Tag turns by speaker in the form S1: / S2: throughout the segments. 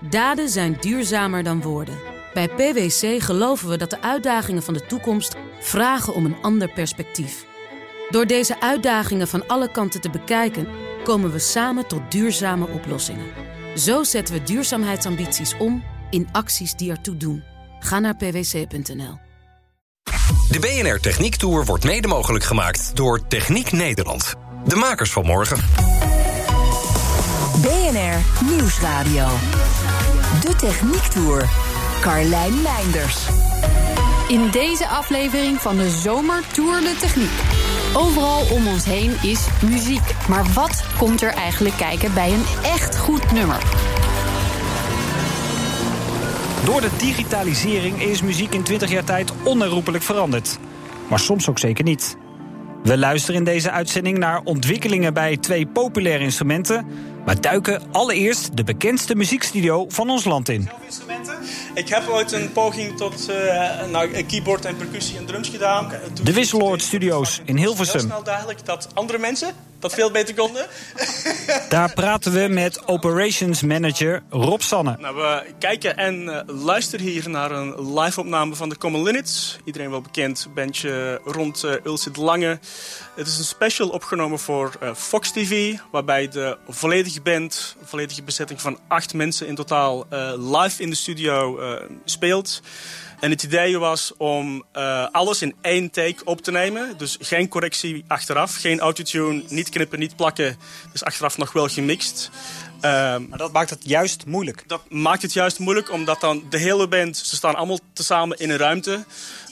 S1: Daden zijn duurzamer dan woorden. Bij PwC geloven we dat de uitdagingen van de toekomst vragen om een ander perspectief. Door deze uitdagingen van alle kanten te bekijken, komen we samen tot duurzame oplossingen. Zo zetten we duurzaamheidsambities om in acties die ertoe doen. Ga naar pwc.nl.
S2: De BNR Techniek Tour wordt mede mogelijk gemaakt door Techniek Nederland. De makers van morgen.
S3: BNR Nieuwsradio. De Techniek Tour. Carlijn Meinders.
S4: In deze aflevering van de Zomer Tour de Techniek. Overal om ons heen is muziek. Maar wat komt er eigenlijk kijken bij een echt goed nummer?
S5: Door de digitalisering is muziek in 20 jaar tijd onherroepelijk veranderd. Maar soms ook zeker niet. We luisteren in deze uitzending naar ontwikkelingen bij twee populaire instrumenten. Maar duiken allereerst de bekendste muziekstudio van ons land in.
S6: Ik heb ooit een poging tot uh, keyboard en percussie en drums gedaan.
S5: De Wisseloord Studios in Hilversum.
S6: Heel snel duidelijk dat andere mensen dat veel beter konden.
S5: Daar praten we met operations manager Rob Sanne.
S6: Nou, we kijken en uh, luisteren hier naar een live-opname van de Common Linnets. Iedereen wel bekend, bandje rond uh, Ulcid Lange. Het is een special opgenomen voor uh, Fox TV, waarbij de volledige band, volledige bezetting van acht mensen in totaal, live in de studio speelt. En het idee was om uh, alles in één take op te nemen. Dus geen correctie achteraf, geen autotune, niet knippen, niet plakken. Dus achteraf nog wel gemixt.
S5: Uh, maar dat maakt het juist moeilijk.
S6: Dat maakt het juist moeilijk, omdat dan de hele band... ze staan allemaal tezamen in een ruimte.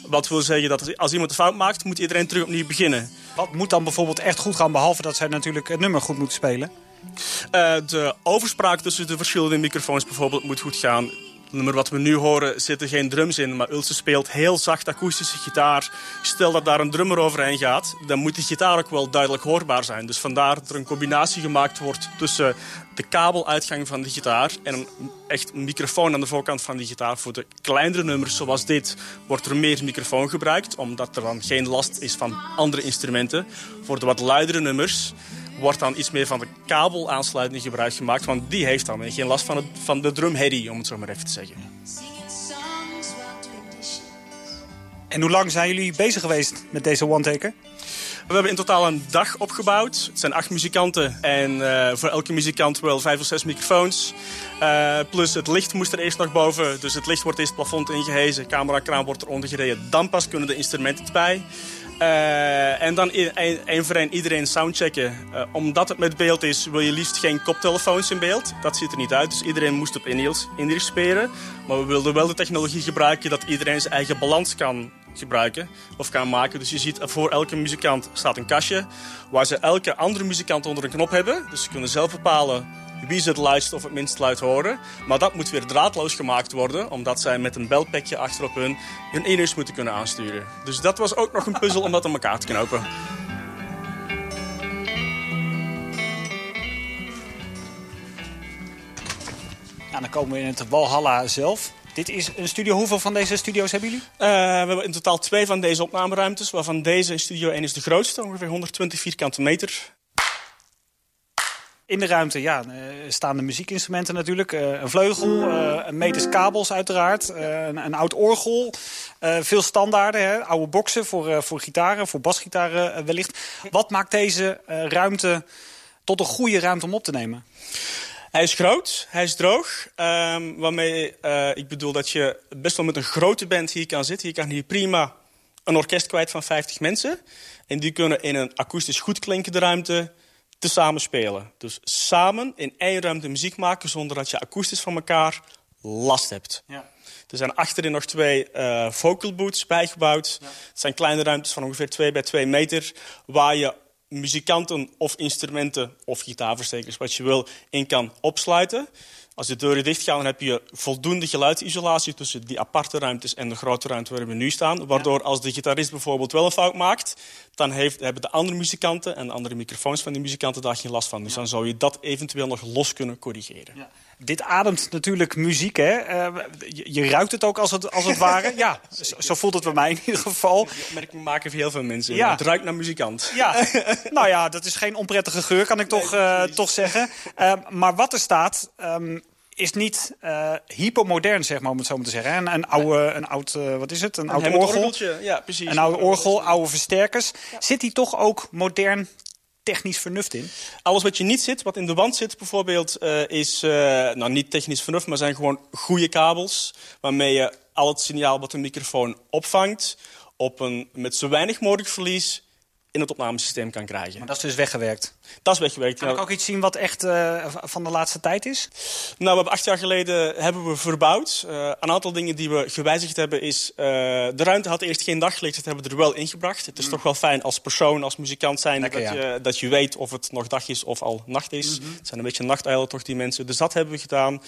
S6: Wat wil zeggen dat als iemand een fout maakt, moet iedereen terug opnieuw beginnen.
S5: Wat moet dan bijvoorbeeld echt goed gaan, behalve dat zij natuurlijk het nummer goed moeten spelen?
S6: Uh, de overspraak tussen de verschillende microfoons bijvoorbeeld moet goed gaan nummer wat we nu horen zitten geen drums in, maar Ulse speelt heel zacht akoestische gitaar. Stel dat daar een drummer overheen gaat, dan moet die gitaar ook wel duidelijk hoorbaar zijn. Dus vandaar dat er een combinatie gemaakt wordt tussen de kabeluitgang van de gitaar en een echt microfoon aan de voorkant van die gitaar. Voor de kleinere nummers zoals dit wordt er meer microfoon gebruikt, omdat er dan geen last is van andere instrumenten. Voor de wat luidere nummers wordt dan iets meer van de kabelaansluiting gebruik gemaakt. Want die heeft dan geen last van, het, van de drumheady, om het zo maar even te zeggen.
S5: En hoe lang zijn jullie bezig geweest met deze one-taker?
S6: We hebben in totaal een dag opgebouwd. Het zijn acht muzikanten en uh, voor elke muzikant wel vijf of zes microfoons. Uh, plus het licht moest er eerst nog boven. Dus het licht wordt eerst het plafond ingehezen, camerakraan wordt eronder gereden. Dan pas kunnen de instrumenten erbij. Uh, en dan één voor één iedereen soundchecken. Uh, omdat het met beeld is, wil je liefst geen koptelefoons in beeld. Dat ziet er niet uit, dus iedereen moest op in spelen. Maar we wilden wel de technologie gebruiken dat iedereen zijn eigen balans kan gebruiken of kan maken. Dus je ziet, voor elke muzikant staat een kastje waar ze elke andere muzikant onder een knop hebben. Dus ze kunnen zelf bepalen wie ze het luidst of het minst luid horen. Maar dat moet weer draadloos gemaakt worden, omdat zij met een belpekje achterop hun hun enus moeten kunnen aansturen. Dus dat was ook nog een puzzel om dat aan elkaar te knopen.
S5: Nou, dan komen we in het Walhalla zelf. Dit is een studio. Hoeveel van deze studio's hebben jullie?
S6: Uh, we hebben in totaal twee van deze opnameruimtes. Waarvan deze studio 1 is de grootste, ongeveer 120 vierkante meter.
S5: In de ruimte ja, uh, staan de muziekinstrumenten natuurlijk. Uh, een vleugel, uh, een meters kabels uiteraard, een, een, oud orgel. veel standaarden, hè? oude boxen voor, voor gitaren, voor basgitaren wellicht. Wat maakt deze ruimte tot een goede ruimte om op te nemen?
S6: Hij is groot, hij is droog. Um, waarmee ik bedoel dat je best wel met een grote band hier kan zitten. Je kan hier prima een orkest kwijt van 50 mensen. En die kunnen in een akoestisch goed klinkende ruimte te samen spelen. Dus samen in één ruimte muziek maken zonder dat je akoestisch van elkaar last hebt. Ja. Er zijn achterin nog twee uh, vocal booths bijgebouwd. Ja. Het zijn kleine ruimtes van ongeveer 2 bij 2 meter... waar je muzikanten of instrumenten of gitaarverstekers, wat je wil, in kan opsluiten. Als de deuren dicht gaan, dan heb je voldoende geluidsisolatie tussen die aparte ruimtes en de grote ruimte waar we nu staan. Waardoor als de gitarist bijvoorbeeld wel een fout maakt, dan heeft, hebben de andere muzikanten en de andere microfoons van die muzikanten daar geen last van. Dus dan zou je dat eventueel nog los kunnen corrigeren. Ja.
S5: Dit ademt natuurlijk muziek, hè? Uh, je, je, ruikt het ook als het, als het ware. Ja, zo, zo, voelt het bij mij in ieder geval. Die
S6: opmerking maken heel veel mensen. Ja. Het ruikt naar muzikant.
S5: Ja, nou ja, dat is geen onprettige geur, kan ik toch, uh, toch zeggen. Uh, maar wat er staat... Um, is niet uh, hypermodern, zeg maar, om het zo maar te zeggen. Een, een oude, een oud, uh, wat is het? Een,
S6: Een
S5: oud orgel.
S6: orgeltje, ja, precies.
S5: Een oude orgel, oude versterkers. Zit die toch ook modern technisch vernuft in?
S6: Alles wat je niet zit, wat in de wand zit bijvoorbeeld, eh, is eh, nou, niet technisch vernuft, maar zijn gewoon goede kabels. Waarmee je al het signaal wat de microfoon opvangt, op een, met zo weinig mogelijk verlies in het opnamesysteem kan krijgen.
S5: Maar dat is dus weggewerkt.
S6: Dat is weggewerkt.
S5: Kan
S6: ja.
S5: ik ook iets zien wat echt eh, van de laatste tijd is?
S6: Nou, we hebben acht jaar geleden hebben we verbouwd. Eh, een aantal dingen die we gewijzigd hebben is... eh, de ruimte had eerst geen daglicht, dat hebben we er wel ingebracht. Het is toch wel fijn als persoon, als muzikant zijn...
S5: Lekker,
S6: dat,
S5: ja.
S6: je, dat je weet of het nog dag is of al nacht is. Het zijn een beetje nachtuilen toch, die mensen. Dus dat hebben we gedaan.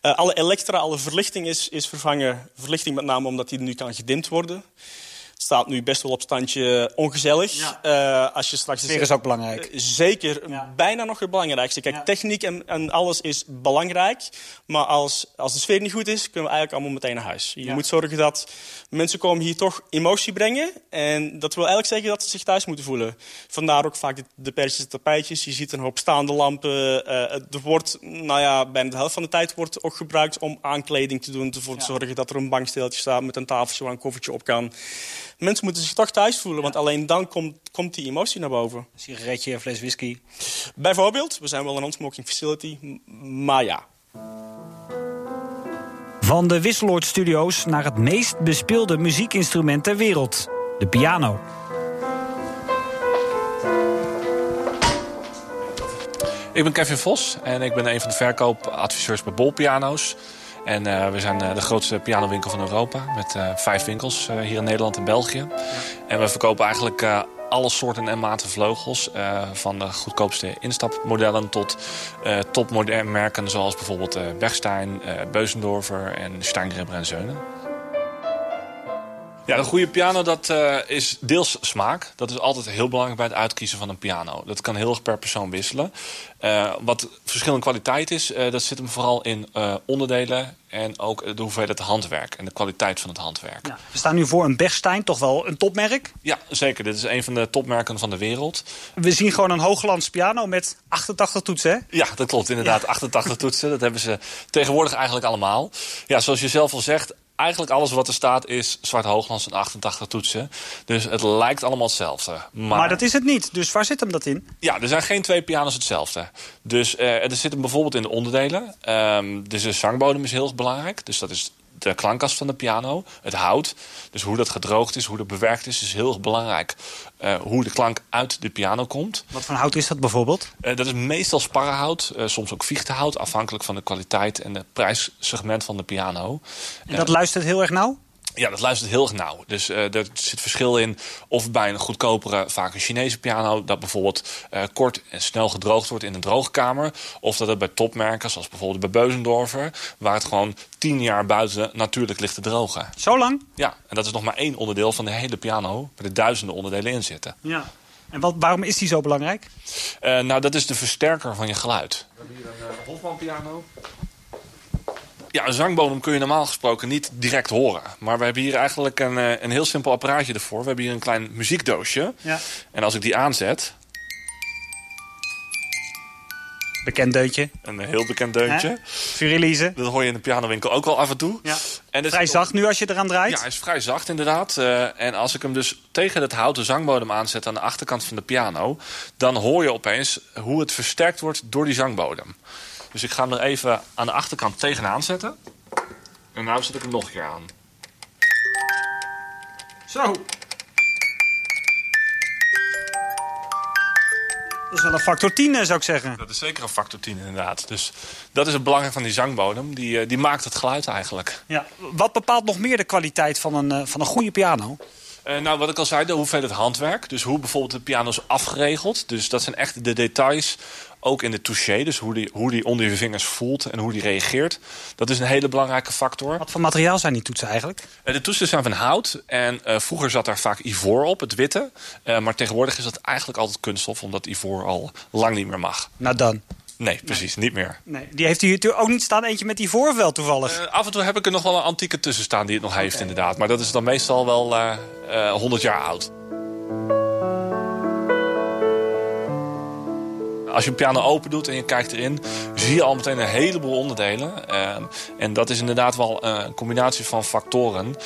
S6: Alle elektra, alle verlichting is, is vervangen. Verlichting met name omdat die nu kan gedimd worden. Het staat nu best wel op standje ongezellig.
S5: Ja.
S6: Eh, als je straks
S5: Sfeer is ook belangrijk.
S6: eh, Zeker,
S5: Ja.
S6: bijna nog het belangrijkste. Kijk,
S5: Ja.
S6: techniek en, en alles is belangrijk. Maar als, als de sfeer niet goed is, kunnen we eigenlijk allemaal meteen naar huis. Je
S5: Ja.
S6: moet zorgen dat mensen komen hier toch emotie brengen. En dat wil eigenlijk zeggen dat ze zich thuis moeten voelen. Vandaar ook vaak de, de persische tapijtjes. Je ziet een hoop staande lampen. Eh, er wordt, nou ja, bijna de helft van de tijd wordt ook gebruikt om aankleding te doen. Ervoor te zorgen dat er een banksteeltje staat met een tafeltje waar een koffertje op kan. Mensen moeten zich toch thuis voelen, want alleen dan komt, komt die emotie naar boven.
S5: Sigaretje, fles whisky.
S6: Bijvoorbeeld, we zijn wel een non-smoking facility, maar ja.
S5: Van de Wisseloord Studios naar het meest bespeelde muziekinstrument ter wereld. De piano.
S7: Ik ben Kevin Vos en ik ben een van de verkoopadviseurs bij Bol Piano's. En eh, we zijn eh, de grootste pianowinkel van Europa met eh, vijf winkels hier in Nederland en België. En we verkopen eigenlijk alle soorten en maten vleugels. van de goedkoopste instapmodellen tot eh topmoderne merken zoals bijvoorbeeld Bergstein, Beuzendorfer en Steingrimmer en Zeunen. Ja, een goede piano dat, eh, is deels smaak. Dat is altijd heel belangrijk bij het uitkiezen van een piano. Dat kan heel erg per persoon wisselen. Eh, wat verschillende kwaliteit is, eh, dat zit hem vooral in onderdelen... en ook de hoeveelheid handwerk en de kwaliteit van het handwerk.
S5: Ja. We staan nu voor een Bergstein, toch wel een topmerk.
S7: Ja, zeker. Dit is een van de topmerken van de wereld.
S5: We zien gewoon een hoogglans piano met 88 toetsen. Hè?
S7: Ja, dat klopt inderdaad. 88 toetsen, dat hebben ze tegenwoordig eigenlijk allemaal. Ja, zoals je zelf al zegt, eigenlijk alles wat er staat is zwart hoogglans en 88 toetsen. Dus het lijkt allemaal hetzelfde. Maar,
S5: Maar dat is het niet. Dus waar zit hem dat in?
S7: Ja, er zijn geen twee pianos hetzelfde. Dus eh, er zit hem bijvoorbeeld in de onderdelen. Ehm, dus de zangbodem is heel belangrijk. Dus dat is de klankkast van de piano, het hout. Dus hoe dat gedroogd is, hoe dat bewerkt is, is heel erg belangrijk. Eh, hoe de klank uit de piano komt.
S5: Wat voor hout is dat bijvoorbeeld?
S7: Eh, dat is meestal sparrenhout, eh, soms ook viehtehout, afhankelijk van de kwaliteit en het prijssegment van de piano.
S5: En dat luistert heel erg nauw?
S7: Ja, dat luistert heel erg nauw. Dus eh, er zit verschil in of bij een goedkopere, vaak een Chinese piano, dat bijvoorbeeld eh, kort en snel gedroogd wordt in een droogkamer. Of dat het bij topmerken, zoals bijvoorbeeld bij Beuzendorfer, waar het gewoon tien jaar buiten natuurlijk ligt te drogen.
S5: Zo lang?
S7: Ja, en dat is nog maar één onderdeel van de hele piano, waar er duizenden onderdelen in zitten.
S5: Ja. En wat, waarom is die zo belangrijk?
S7: Eh, nou, dat is de versterker van je geluid. We hebben hier een uh, Hofman piano. Ja, een zangbodem kun je normaal gesproken niet direct horen. Maar we hebben hier eigenlijk een, eh, een heel simpel apparaatje ervoor. We hebben hier een klein muziekdoosje.
S5: Ja.
S7: En als ik die aanzet,
S5: Bekend deuntje.
S7: een heel bekend deuntje...
S5: Furilize.
S7: Dat hoor je in de pianowinkel ook wel af en toe.
S5: Ja.
S7: En
S5: Vrij
S7: op-
S5: zacht nu als je eraan draait.
S7: Ja, hij is vrij zacht inderdaad. Eh, en als ik hem dus tegen het houten zangbodem aanzet aan de achterkant van de piano... dan hoor je opeens hoe het versterkt wordt door die zangbodem. Dus ik ga hem er even aan de achterkant tegenaan zetten. En nu zet ik hem nog een keer aan.
S5: Zo. Dat is wel een factor 10 eh, zou ik zeggen.
S7: Dat is zeker een factor 10 inderdaad. Dus dat is het belang van die zangbodem. Die, eh, die maakt het geluid eigenlijk.
S5: Ja. Wat bepaalt nog meer de kwaliteit van een, eh, van een goede piano?
S7: Eh, nou, wat ik al zei, de hoeveelheid handwerk. Dus hoe bijvoorbeeld de piano is afgeregeld. Dus dat zijn echt de details. Ook in de touché, dus hoe die, hoe die onder je vingers voelt en hoe die reageert. Dat is een hele belangrijke factor.
S5: Wat voor materiaal zijn die toetsen eigenlijk?
S7: Eh, De toetsen zijn van hout. En eh, vroeger zat daar vaak ivoor op, het witte. Maar tegenwoordig is dat eigenlijk altijd kunststof, omdat ivoor al lang niet meer mag.
S5: Nou dan.
S7: Nee, precies, niet meer.
S5: Nee, die heeft u hier natuurlijk ook niet staan. Eentje met ivoor wel toevallig.
S7: Eh, af en toe heb ik er nog wel een antieke tussen staan die het nog heeft, inderdaad. Maar dat is dan meestal wel eh, eh, 100 jaar oud. Als je een piano open doet en je kijkt erin, zie je al meteen een heleboel onderdelen. Ehm, en dat is inderdaad wel een combinatie van factoren.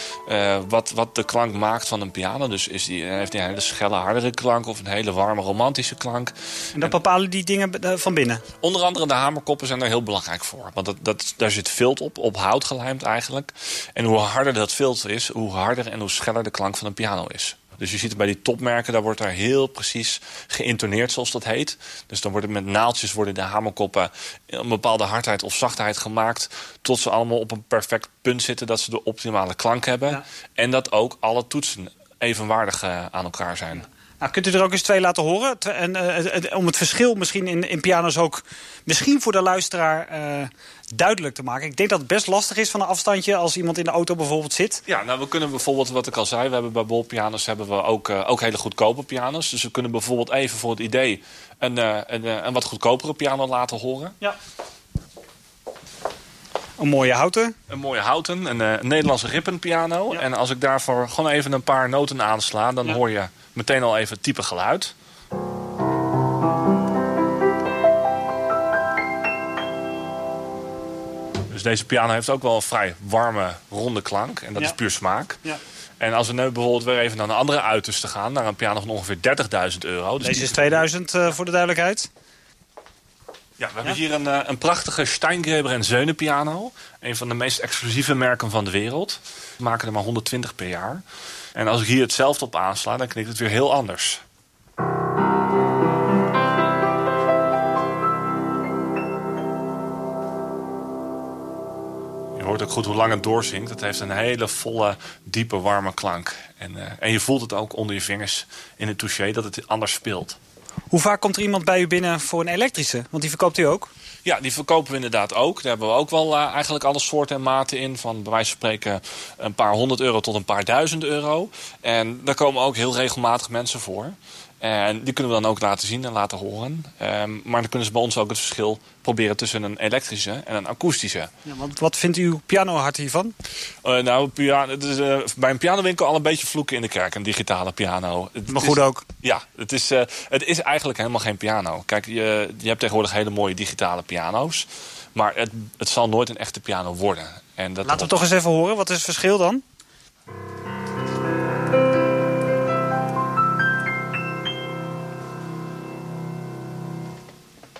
S7: wat, wat de klank maakt van een piano. Dus is die, heeft hij een hele schelle, hardere klank of een hele warme, romantische klank.
S5: En dat bepalen die dingen van binnen?
S7: Onder andere de hamerkoppen zijn er heel belangrijk voor. Want dat, dat, daar zit vilt op, op hout gelijmd eigenlijk. En hoe harder dat vilt is, hoe harder en hoe scheller de klank van een piano is. Dus je ziet bij die topmerken, daar wordt daar heel precies geïntoneerd, zoals dat heet. Dus dan worden met naaldjes worden de hamerkoppen een bepaalde hardheid of zachtheid gemaakt. Tot ze allemaal op een perfect punt zitten dat ze de optimale klank hebben. En dat ook alle toetsen evenwaardig uh, aan elkaar zijn.
S5: Nou, kunt u er ook eens twee laten horen? En, uh, om het verschil misschien in, in piano's ook misschien voor de luisteraar uh, duidelijk te maken. Ik denk dat het best lastig is van een afstandje als iemand in de auto bijvoorbeeld zit.
S7: Ja, nou we kunnen bijvoorbeeld, wat ik al zei, we hebben bij bolpianos hebben we ook, uh, ook hele goedkope pianos. Dus we kunnen bijvoorbeeld even voor het idee een, een, een wat goedkopere piano laten horen.
S5: Ja. Een mooie houten.
S7: Een mooie houten, een, een Nederlandse rippenpiano. Ja. En als ik daarvoor gewoon even een paar noten aansla, dan ja. hoor je meteen al even het type geluid. Dus deze piano heeft ook wel een vrij warme, ronde klank. En dat is puur smaak. Ja. En als we nu bijvoorbeeld weer even naar een andere uiterste gaan... naar een piano van ongeveer 30.000 euro.
S5: Dus deze is 2000 uh, voor de duidelijkheid.
S7: Ja, we hebben hier een, uh, een prachtige Steingreber en Zeunen piano. Een van de meest exclusieve merken van de wereld. We maken er maar 120 per jaar. En als ik hier hetzelfde op aansla, dan klinkt het weer heel anders. Je hoort ook goed hoe lang het doorzingt. Het heeft een hele volle, diepe, warme klank. En, uh, en je voelt het ook onder je vingers in het touché dat het anders speelt.
S5: Hoe vaak komt er iemand bij u binnen voor een elektrische? Want die verkoopt u ook?
S7: Ja, die verkopen we inderdaad ook. Daar hebben we ook wel uh, eigenlijk alle soorten en maten in. Van bij wijze van spreken een paar honderd euro tot een paar duizend euro. En daar komen ook heel regelmatig mensen voor. En die kunnen we dan ook laten zien en laten horen. Um, maar dan kunnen ze bij ons ook het verschil proberen tussen een elektrische en een akoestische.
S5: Ja, want wat vindt uw pianohart hiervan?
S7: Uh, nou, piano, het is, uh, bij een pianowinkel al een beetje vloeken in de kerk. Een digitale piano.
S5: Het maar goed is, ook.
S7: Ja, het is, uh, het is eigenlijk helemaal geen piano. Kijk, je, je hebt tegenwoordig hele mooie digitale piano's. Maar het, het zal nooit een echte piano worden. En dat
S5: Laten we toch eens even horen. Wat is het verschil dan?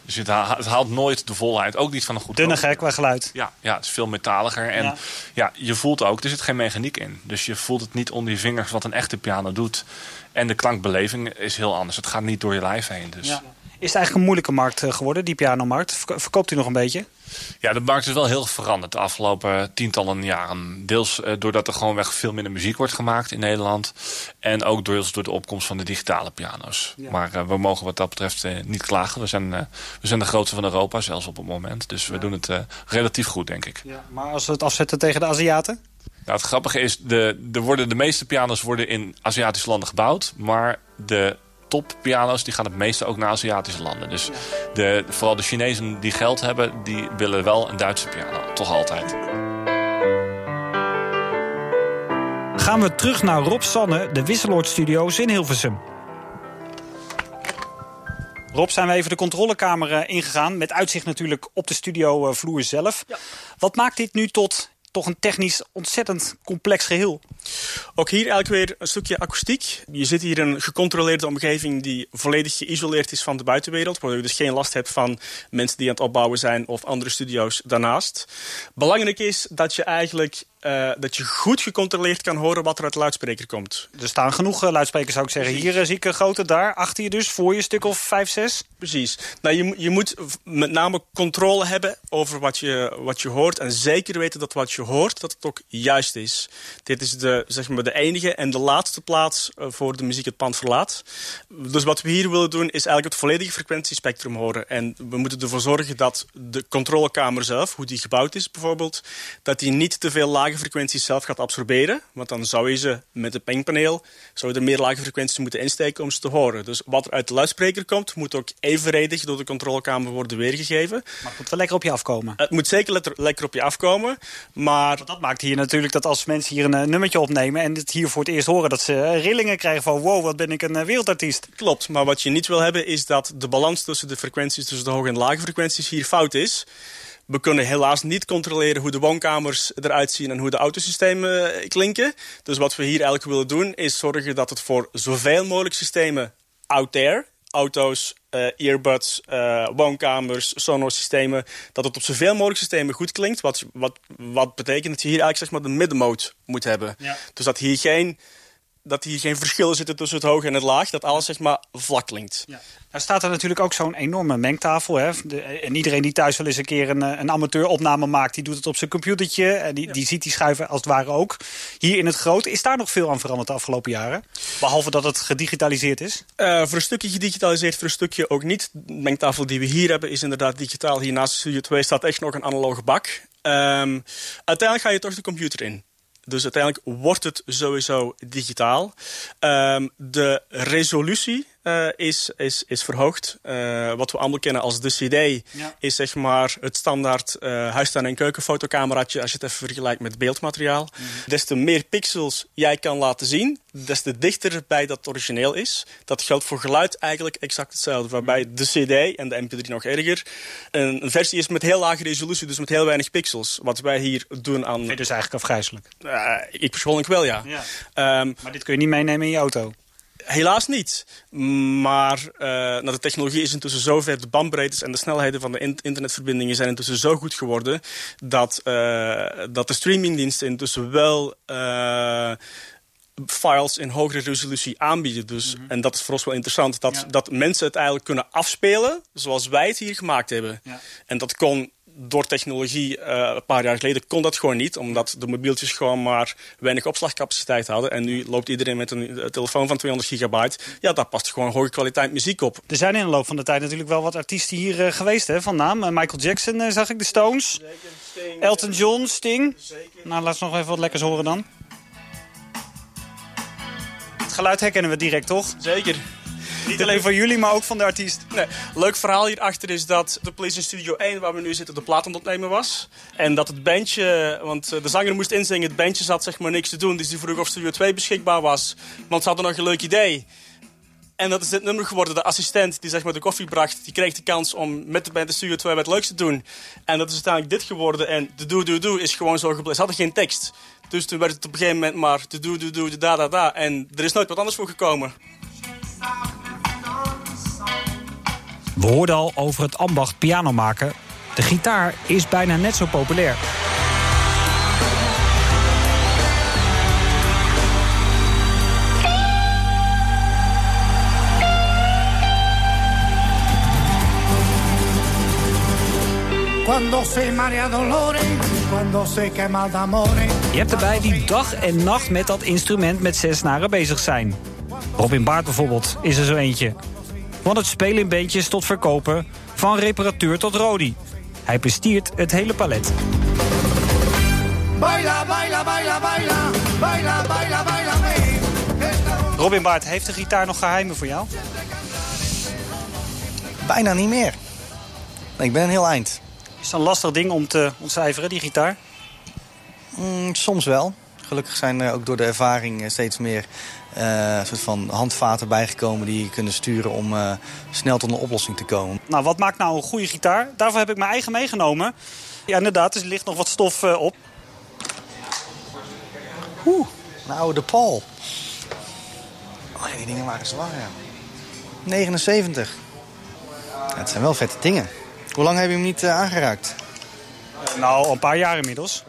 S7: Dus het, haalt, het haalt nooit de volheid. Ook niet van een goed
S5: Dunne gek qua geluid.
S7: Ja, ja, het is veel metaliger. En ja. ja. je voelt ook, er zit geen mechaniek in. Dus je voelt het niet onder je vingers wat een echte piano doet. En de klankbeleving is heel anders. Het gaat niet door je lijf heen. Dus.
S5: Ja. Is het eigenlijk een moeilijke markt geworden, die pianomarkt? Verkoopt u nog een beetje?
S7: Ja, de markt is wel heel veranderd de afgelopen tientallen jaren. Deels doordat er gewoon weg veel minder muziek wordt gemaakt in Nederland. En ook deels door de opkomst van de digitale piano's. Ja. Maar uh, we mogen wat dat betreft uh, niet klagen. We zijn, uh, we zijn de grootste van Europa, zelfs op het moment. Dus we doen het relatief goed, denk ik.
S5: Ja, maar als we het afzetten tegen de Aziaten?
S7: Nou, het grappige is, de, de, worden, de meeste piano's worden in Aziatische landen gebouwd. Maar de toppiano's die gaan het meeste ook naar Aziatische landen. Dus de, vooral de Chinezen die geld hebben, die willen wel een Duitse piano. Toch altijd.
S5: Gaan we terug naar Rob Sanne, de Wisseloord Studio's in Hilversum. Rob, zijn we even de controlekamer ingegaan. Met uitzicht natuurlijk op de studiovloer zelf. Ja. Wat maakt dit nu tot toch een technisch ontzettend complex geheel.
S6: Ook hier eigenlijk weer een stukje akoestiek. Je zit hier in een gecontroleerde omgeving die volledig geïsoleerd is van de buitenwereld. Waardoor je dus geen last hebt van mensen die aan het opbouwen zijn of andere studio's daarnaast. Belangrijk is dat je eigenlijk uh, dat je goed gecontroleerd kan horen wat er uit de luidspreker komt.
S5: Er staan genoeg uh, luidsprekers, zou ik zeggen. Precies. Hier uh, zie ik een grote, daar achter je dus, voor je stuk of vijf, zes.
S6: Precies. Nou, je, je moet met name controle hebben over wat je, wat je hoort. En zeker weten dat wat je hoort, dat het ook juist is. Dit is de, zeg maar, de enige en de laatste plaats voor de muziek het pand verlaat. Dus wat we hier willen doen, is eigenlijk het volledige frequentiespectrum horen. En we moeten ervoor zorgen dat de controlekamer zelf, hoe die gebouwd is bijvoorbeeld, dat die niet te veel lager lage frequenties zelf gaat absorberen. Want dan zou je ze met het pingpaneel zou je er meer lage frequenties moeten insteken om ze te horen. Dus wat er uit de luidspreker komt, moet ook evenredig door de controlekamer worden weergegeven.
S5: Maar het moet wel lekker op je afkomen.
S6: Het moet zeker lekker op je afkomen. Maar
S5: Dat maakt hier natuurlijk dat als mensen hier een eh, nummertje opnemen... en het hier voor het eerst horen, dat ze eh, rillingen krijgen van... wow, wat ben ik een eh, wereldartiest.
S6: Klopt, maar wat je niet wil hebben is dat de balans tussen de frequenties, tussen de hoge en lage frequenties hier fout is. We kunnen helaas niet controleren hoe de woonkamers eruit zien en hoe de autosystemen eh, klinken. Dus wat we hier eigenlijk willen doen is zorgen dat het voor zoveel mogelijk systemen out there, auto's, eh, earbuds, eh, woonkamers, sonorsystemen, dat het op zoveel mogelijk systemen goed klinkt. Wat, wat, wat betekent dat je hier eigenlijk zeg maar de middenmode moet hebben.
S5: Ja.
S6: Dus dat hier geen dat hier geen verschillen zitten tussen het hoog en het laag. Dat alles zeg maar vlak klinkt.
S5: Ja. Nou staat er natuurlijk ook zo'n enorme mengtafel. Hè? De- en iedereen die thuis wel eens een keer een, eh, een amateuropname maakt... die doet het op zijn computertje. En die, die ziet die schuiven als het ware ook. Hier in het groot. Is daar nog veel aan veranderd de afgelopen jaren? Behalve dat het gedigitaliseerd is.
S6: Eh, voor een stukje gedigitaliseerd, voor een stukje ook niet. De mengtafel die we hier hebben is inderdaad digitaal. Hier naast de Studio 2 staat echt nog een analoge bak. Ehm, uiteindelijk ga je toch de computer in. Dus uiteindelijk wordt het sowieso digitaal. Ehm, de resolutie eh, is, is, is verhoogd. Eh, wat we allemaal kennen als de CD
S5: Ja.
S6: is zeg maar het standaard huistuin- en keukenfotocameraatje als je het even vergelijkt met beeldmateriaal. Des te meer pixels jij kan laten zien, des te dichter bij dat origineel is. Dat geldt voor geluid eigenlijk exact hetzelfde. Waarbij de CD en de MP3 nog erger een, een versie is met heel lage resolutie, dus met heel weinig pixels. Wat wij hier doen aan.
S5: Vind je dus eigenlijk afgrijzelijk.
S6: Ik persoonlijk wel, ja.
S5: Ja.
S6: Ehm,
S5: Maar dit kun je niet meenemen in je auto.
S6: Helaas niet. Maar nou, de technologie is intussen zo ver, de bandbreedtes en de snelheden van de in- internetverbindingen zijn intussen zo goed geworden dat, eh, dat de streamingdiensten intussen wel eh, files in hogere resolutie aanbieden. Dus, En dat is voor ons wel interessant, dat,
S5: Ja.
S6: dat mensen het eigenlijk kunnen afspelen zoals wij het hier gemaakt hebben.
S5: Ja.
S6: En dat kon door technologie eh, een paar jaar geleden kon dat gewoon niet. Omdat de mobieltjes gewoon maar weinig opslagcapaciteit hadden. En nu loopt iedereen met een telefoon van 200 gigabyte. Ja, daar past gewoon hoge kwaliteit muziek op.
S5: Er zijn in de loop van de tijd natuurlijk wel wat artiesten hier eh, geweest hè, van naam. Eh, Michael Jackson eh, zag ik, de Stones. Elton John, Sting. Nou, laat ons nog even wat lekkers horen dan. Het geluid herkennen we direct, toch?
S6: Zeker.
S5: Niet alleen van jullie, maar ook van de artiest.
S6: Nee, leuk verhaal hierachter is dat de Police in Studio 1, waar we nu zitten, de plaat aan het opnemen was. En dat het bandje, want eh, de zanger moest inzingen, het bandje zat zeg maar niks te doen. Dus die vroeg of Studio 2 beschikbaar was. Want ze hadden nog een leuk idee. En dat is dit nummer geworden. De assistent die zeg maar de koffie bracht, die kreeg de kans om met de band de Studio 2 wat leuks te doen. En dat is uiteindelijk dit geworden. En de doe doe doe is gewoon zo gebleven. Ze hadden geen tekst. Dus toen werd het op een gegeven moment maar de doe doe doe, de da da da. En er is nooit wat anders voor gekomen.
S5: We hoorden al over het ambacht piano maken. De gitaar is bijna net zo populair.
S8: Cuando se marea dolores, cuando se quema de amores.
S5: Je hebt erbij die dag en nacht met dat instrument met zes snaren bezig zijn. Robin Baart bijvoorbeeld is er zo eentje. Van het spelen in beentjes tot verkopen, van reparatuur tot rodi. Hij bestiert het hele palet.
S8: Baila, baila, baila, baila, baila, baila, baila, me.
S5: Robin Baart, heeft de gitaar nog geheimen voor jou?
S9: Bijna niet meer. Ik ben een heel eind.
S5: Is het een lastig ding om te ontcijferen, die gitaar?
S9: Mm, soms wel. Gelukkig zijn er ook door de ervaring eh, steeds meer eh, soort van handvaten bijgekomen die je kunnen sturen om eh, snel tot een oplossing te komen.
S5: Nou, wat maakt nou een goede gitaar? Daarvoor heb ik mijn eigen meegenomen. Ja, inderdaad, er ligt nog wat stof eh, op.
S9: Oeh, een oude De Paul. Oh, die dingen waren zwaar, ja. 79. Ja, het zijn wel vette dingen. Hoe lang heb je hem niet aangeraakt?
S5: Nou, een paar jaar inmiddels.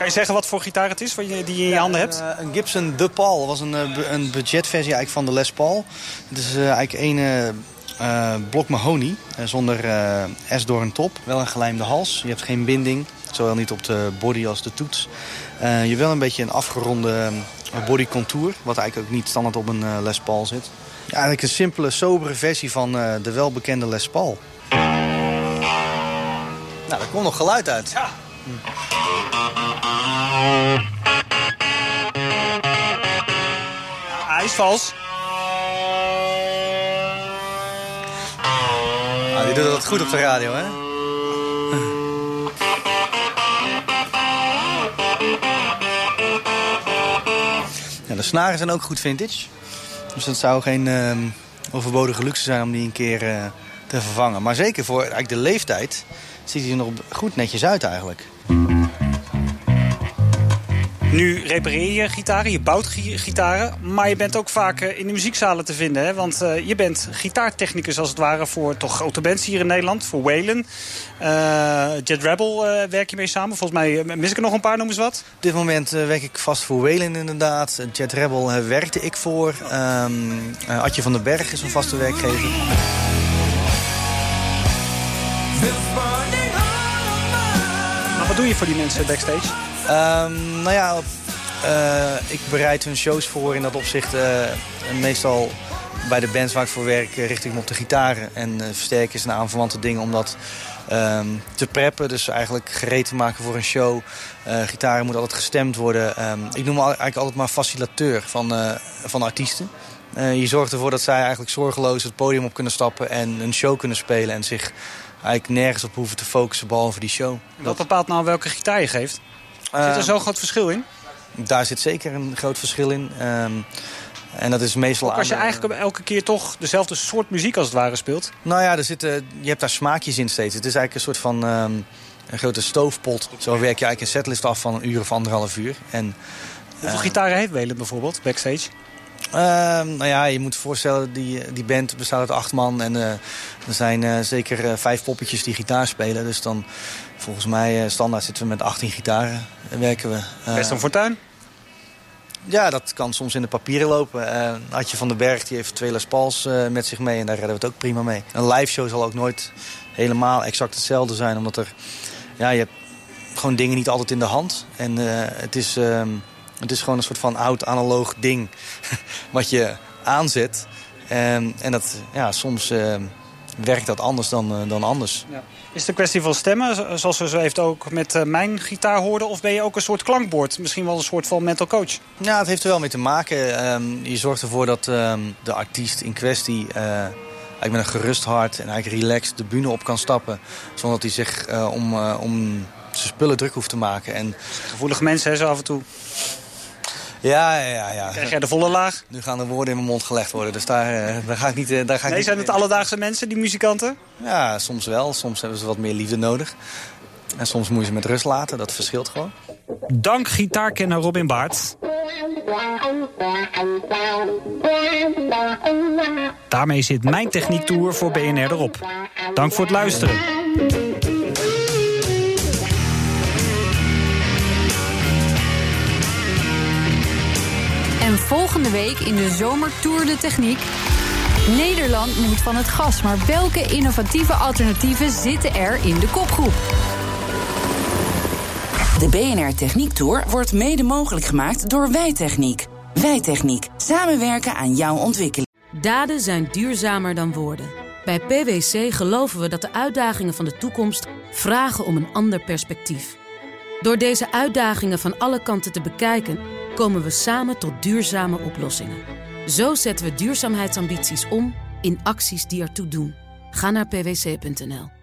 S5: Kan je zeggen wat voor gitaar het is wat je, die je in je handen hebt?
S9: Een, eh, een Gibson De Paul. Dat was een, eh, een budgetversie eigenlijk van de Les Paul. Het is eh, eigenlijk één eh, eh, blok mahonie zonder eh S door een top. Wel een gelijmde hals. Je hebt geen binding. Zowel niet op de body als de toets. Eh, je hebt wel een beetje een afgeronde eh, body contour. Wat eigenlijk ook niet standaard op een Les Paul zit. Ja, eigenlijk een simpele, sobere versie van eh, de welbekende Les Paul. Nou, daar komt nog geluid uit.
S5: Ja. Hij is vals.
S9: Ah, die doet dat goed op de radio, hè? Ja, de snaren zijn ook goed vintage. Dus dat zou geen ehm, overbodige luxe zijn om die een keer eh, te vervangen. Maar zeker voor eigenlijk de leeftijd ziet hij er nog goed netjes uit eigenlijk.
S5: Nu repareer je gitaren, je bouwt gi- gitaren. Maar je bent ook vaak eh, in de muziekzalen te vinden. Hè? Want eh, je bent gitaartechnicus als het ware voor toch grote bands hier in Nederland. Voor Waylon. Eh, Jet Rebel eh, werk je mee samen. Volgens mij mis ik er nog een paar, noem eens wat.
S9: Op dit moment eh, werk ik vast voor Welen inderdaad. Jet Rebel werkte ik voor. Ehm eh, Adje van den Berg is een vaste werkgever.
S5: Maar wat doe je voor die mensen backstage?
S9: Ehm, nou ja, eh, ik bereid hun shows voor in dat opzicht. eh, meestal bij de bands waar ik voor werk eh, richt ik me op de gitaren en eh, versterkers en aanverwante dingen om dat ehm, te preppen. Dus eigenlijk gereed te maken voor een show. Gitaren moeten altijd gestemd worden. Ehm, ik noem me eigenlijk altijd maar facilitateur van, van artiesten. Je zorgt ervoor dat zij eigenlijk zorgeloos het podium op kunnen stappen en een show kunnen spelen en zich eigenlijk nergens op hoeven te focussen behalve die show.
S5: Wat bepaalt nou welke gitaar je geeft? Zit er
S9: Ehm,
S5: zo'n groot verschil in?
S9: daar zit zeker een groot verschil in. Ehm, en dat is meestal
S5: Ook als je
S9: aan de-
S5: eigenlijk elke keer toch dezelfde soort muziek als het ware speelt.
S9: Nou ja, er zitten, je hebt daar smaakjes in steeds. Het is eigenlijk een soort van ehm, een grote stoofpot. Zo werk je eigenlijk een setlist af van een uur of anderhalf uur. En,
S5: Hoeveel
S9: eh,
S5: gitaren heeft Welen bijvoorbeeld backstage?
S9: Ehm, nou ja, je moet je voorstellen, die, die band bestaat uit acht man. En eh, er zijn eh, zeker eh, vijf poppetjes die gitaar spelen. Dus dan, volgens mij, standaard zitten we met 18 gitaren. werken we.
S5: Best een fortuin.
S9: Ja, dat kan soms in de papieren lopen. Eh Adje van den Berg die heeft twee Les Pauls met zich mee en daar redden we het ook prima mee. Een live show zal ook nooit helemaal exact hetzelfde zijn, omdat er, ja, je hebt gewoon dingen niet altijd in de hand. En het, is, ehm, het is gewoon een soort van oud analoog ding wat je aanzet. Ehm, en dat, ja, soms ehm, werkt dat anders dan, eh, dan anders.
S5: Is het een kwestie van stemmen, zo- zoals we zo even ook met eh, mijn gitaar hoorden? Of ben je ook een soort klankbord? Misschien wel een soort van mental coach?
S9: Ja, het heeft er wel mee te maken. Ehm, je zorgt ervoor dat de artiest in kwestie eh, eigenlijk met een gerust hart en eigenlijk relaxed de bühne op kan stappen. Zonder dat hij zich om, om zijn spullen druk hoeft te maken. En,
S5: Gevoelige mensen, hè, zo af en toe.
S9: Ja, ja, ja.
S5: Krijg jij de volle laag?
S9: Nu gaan er woorden in mijn mond gelegd worden, dus daar, eh, daar ga ik niet... eh, daar ga ik
S5: Nee,
S9: niet
S5: zijn het alledaagse mensen, die muzikanten?
S9: Ja, soms wel. Soms hebben ze wat meer liefde nodig. En soms moet je ze met rust laten, dat verschilt gewoon.
S5: Dank gitaarkenner Robin Baart. Daarmee zit mijn techniektour voor BNR erop. Dank voor het luisteren.
S4: Volgende week in de Zomertour de Techniek. Nederland moet van het gas, maar welke innovatieve alternatieven zitten er in de kopgroep?
S10: De BNR Techniek Tour wordt mede mogelijk gemaakt door Wijtechniek. Wijtechniek. Samenwerken aan jouw ontwikkeling.
S1: Daden zijn duurzamer dan woorden. Bij PwC geloven we dat de uitdagingen van de toekomst vragen om een ander perspectief. Door deze uitdagingen van alle kanten te bekijken, komen we samen tot duurzame oplossingen. Zo zetten we duurzaamheidsambities om in acties die ertoe doen. Ga naar pwc.nl.